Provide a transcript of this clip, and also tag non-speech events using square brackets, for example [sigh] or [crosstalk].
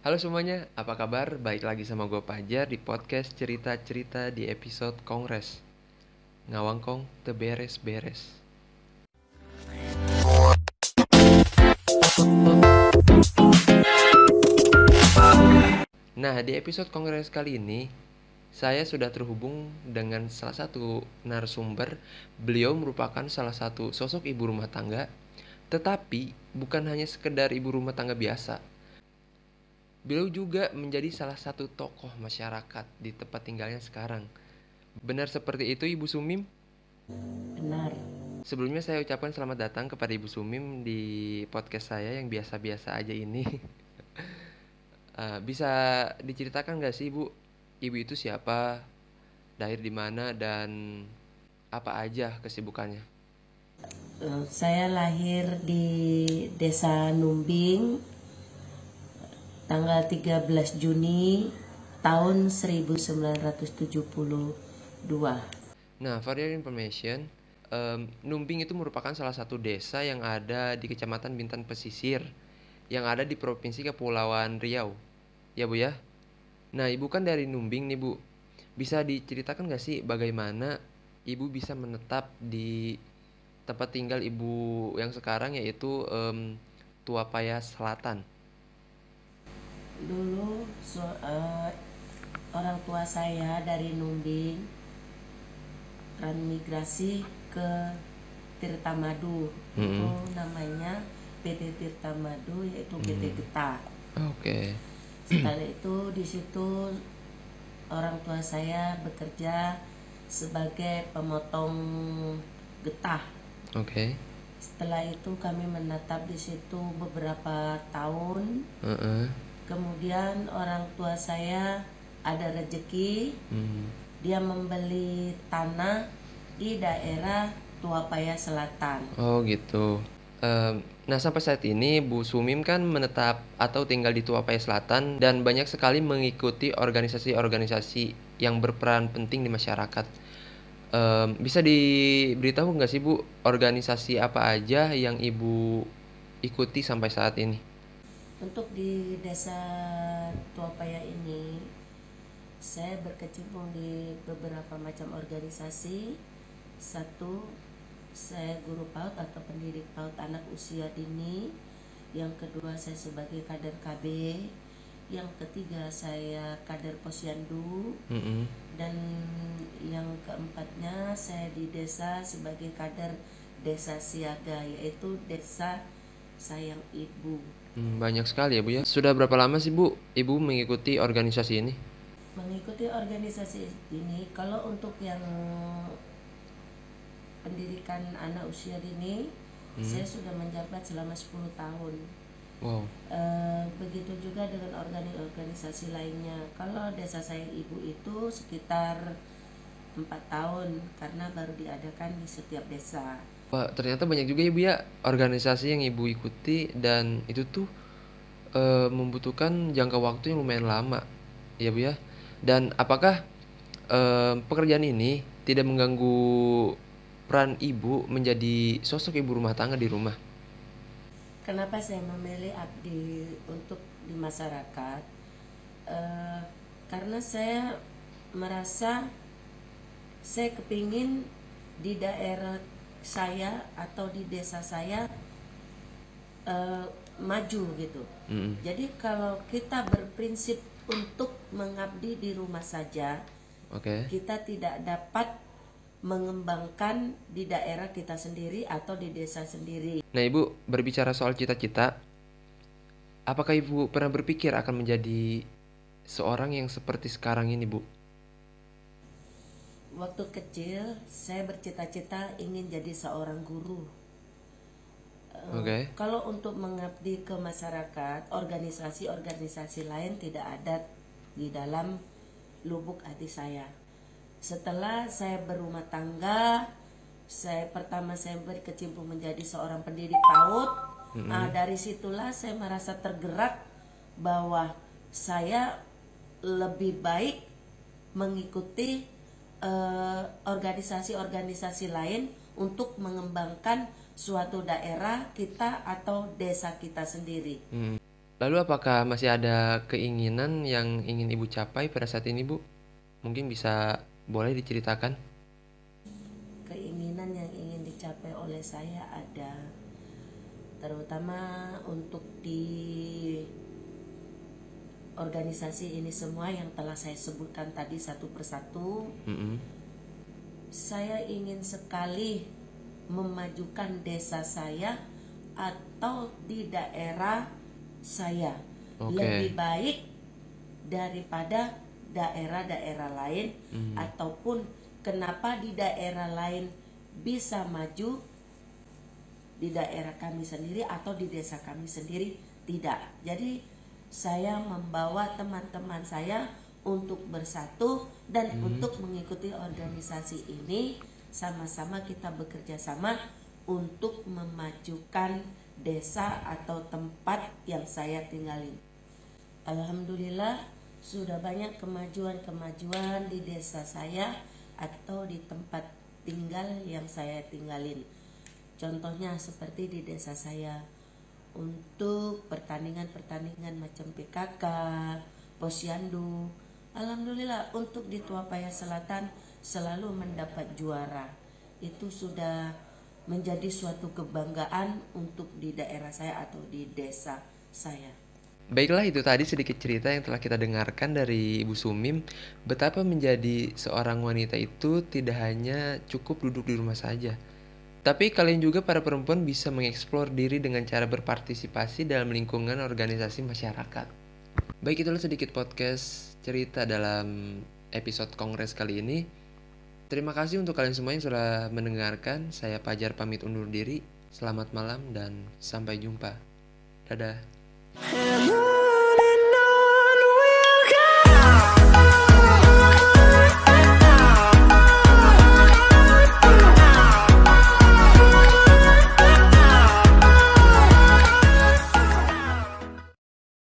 Halo semuanya, apa kabar? Baik lagi sama gue Pajar di podcast cerita-cerita di episode Kongres. Ngawangkong teberes-beres. Nah, di episode Kongres kali ini, saya sudah terhubung dengan salah satu narasumber. Beliau merupakan salah satu sosok ibu rumah tangga, tetapi bukan hanya sekedar ibu rumah tangga biasa. Beliau juga menjadi salah satu tokoh masyarakat di tempat tinggalnya sekarang. Benar seperti itu Ibu Sumim? Benar. Sebelumnya saya ucapkan selamat datang kepada Ibu Sumim di podcast saya yang biasa-biasa aja ini. Uh, [laughs] bisa diceritakan nggak sih Ibu, Ibu itu siapa, lahir di mana dan apa aja kesibukannya? Eh, Saya lahir di Desa Numbing tanggal 13 Juni tahun 1972. Nah, for your information, em, Numbing itu merupakan salah satu desa yang ada di Kecamatan Bintan Pesisir yang ada di Provinsi Kepulauan Riau. Ya Bu ya? Nah, Ibu kan dari Numbing nih Bu. Bisa diceritakan nggak sih bagaimana Ibu bisa menetap di tempat tinggal Ibu yang sekarang yaitu em, Tuapaya Selatan? Dulu so- eh, orang tua saya dari Numbing transmigrasi ke Tirtamadu. Itu Mm-mm. namanya PT Tirtamadu yaitu PT Hmm. Getah. Oke. Setelah itu di situ orang tua saya bekerja sebagai pemotong getah. Oke. Setelah itu kami menetap di situ beberapa tahun. Heeh. Kemudian orang tua saya ada rezeki, Hmm. dia membeli tanah di daerah Tuapaya Selatan. Oh gitu. Em, nah sampai saat ini Bu Sumim kan menetap atau tinggal di Tuapaya Selatan dan banyak sekali mengikuti organisasi-organisasi yang berperan penting di masyarakat. Em, bisa diberitahu nggak sih Bu organisasi apa aja yang Ibu ikuti sampai saat ini? Untuk di desa Tuapaya ini, saya berkecimpung di beberapa macam organisasi. Satu, saya guru PAUD atau pendidik PAUD anak usia dini. Yang kedua, saya sebagai kader KB. Yang ketiga, saya kader Posyandu. Mm-mm. Dan yang keempatnya, saya di desa sebagai kader desa siaga, yaitu desa sayang ibu. Hmm, banyak sekali ya Bu ya. Sudah berapa lama sih Bu Ibu mengikuti organisasi ini? mengikuti organisasi ini kalau untuk yang pendidikan anak usia dini Hmm. saya sudah menjabat selama 10 tahun Wow. Eh, begitu juga dengan organisasi lainnya kalau desa saya ibu itu sekitar empat tahun karena baru diadakan di setiap desa Wah, ternyata banyak juga ya Bu ya organisasi yang Ibu ikuti dan itu tuh eh, membutuhkan jangka waktu yang lumayan lama. Ya Bu ya. Dan apakah eh, pekerjaan ini tidak mengganggu peran Ibu menjadi sosok ibu rumah tangga di rumah? Kenapa saya memilih abdi untuk di masyarakat? Eh, karena saya merasa saya kepingin di daerah saya atau di desa saya eh, maju gitu. Mm-mm. Jadi kalau kita berprinsip untuk mengabdi di rumah saja, Oke. kita tidak dapat mengembangkan di daerah kita sendiri atau di desa sendiri. Nah, Ibu berbicara soal cita-cita, apakah Ibu pernah berpikir akan menjadi seorang yang seperti sekarang ini, Bu? Waktu kecil, saya bercita-cita ingin jadi seorang guru. Eh, Oke. Kalau untuk mengabdi ke masyarakat, organisasi-organisasi lain tidak ada di dalam lubuk hati saya. Setelah saya berumah tangga, saya pertama saya berkecimpung menjadi seorang pendidik PAUD. Nah, dari situlah saya merasa tergerak bahwa saya lebih baik mengikuti eh, organisasi-organisasi lain untuk mengembangkan suatu daerah kita atau desa kita sendiri. Hmm. Lalu apakah masih ada keinginan yang ingin Ibu capai pada saat ini, Bu? Mungkin bisa boleh diceritakan? Keinginan yang ingin dicapai oleh saya ada terutama untuk di organisasi ini semua yang telah saya sebutkan tadi satu persatu. Mm-mm. Saya ingin sekali memajukan desa saya atau di daerah saya Oke. lebih baik daripada daerah-daerah lain Hmm. ataupun kenapa di daerah lain bisa maju di daerah kami sendiri atau di desa kami sendiri tidak. Jadi saya membawa teman-teman saya untuk bersatu dan untuk mengikuti organisasi ini sama-sama kita bekerja sama untuk memajukan desa atau tempat yang saya tinggalin. Alhamdulillah sudah banyak kemajuan-kemajuan di desa saya atau di tempat tinggal yang saya tinggalin. Contohnya seperti di desa saya untuk pertandingan-pertandingan macam PKK, Posyandu. Alhamdulillah untuk di Tuapaya Selatan selalu mendapat juara. Itu sudah menjadi suatu kebanggaan untuk di daerah saya atau di desa saya. Baiklah itu tadi sedikit cerita yang telah kita dengarkan dari Ibu Sumim Betapa menjadi seorang wanita itu tidak hanya cukup duduk di rumah saja Tapi kalian juga para perempuan bisa mengeksplor diri dengan cara berpartisipasi dalam lingkungan organisasi masyarakat. Baik itulah sedikit podcast cerita dalam episode kongres kali ini. Terima kasih untuk kalian semua yang sudah mendengarkan. Saya Pajar pamit undur diri. Selamat malam dan sampai jumpa. Dadah. And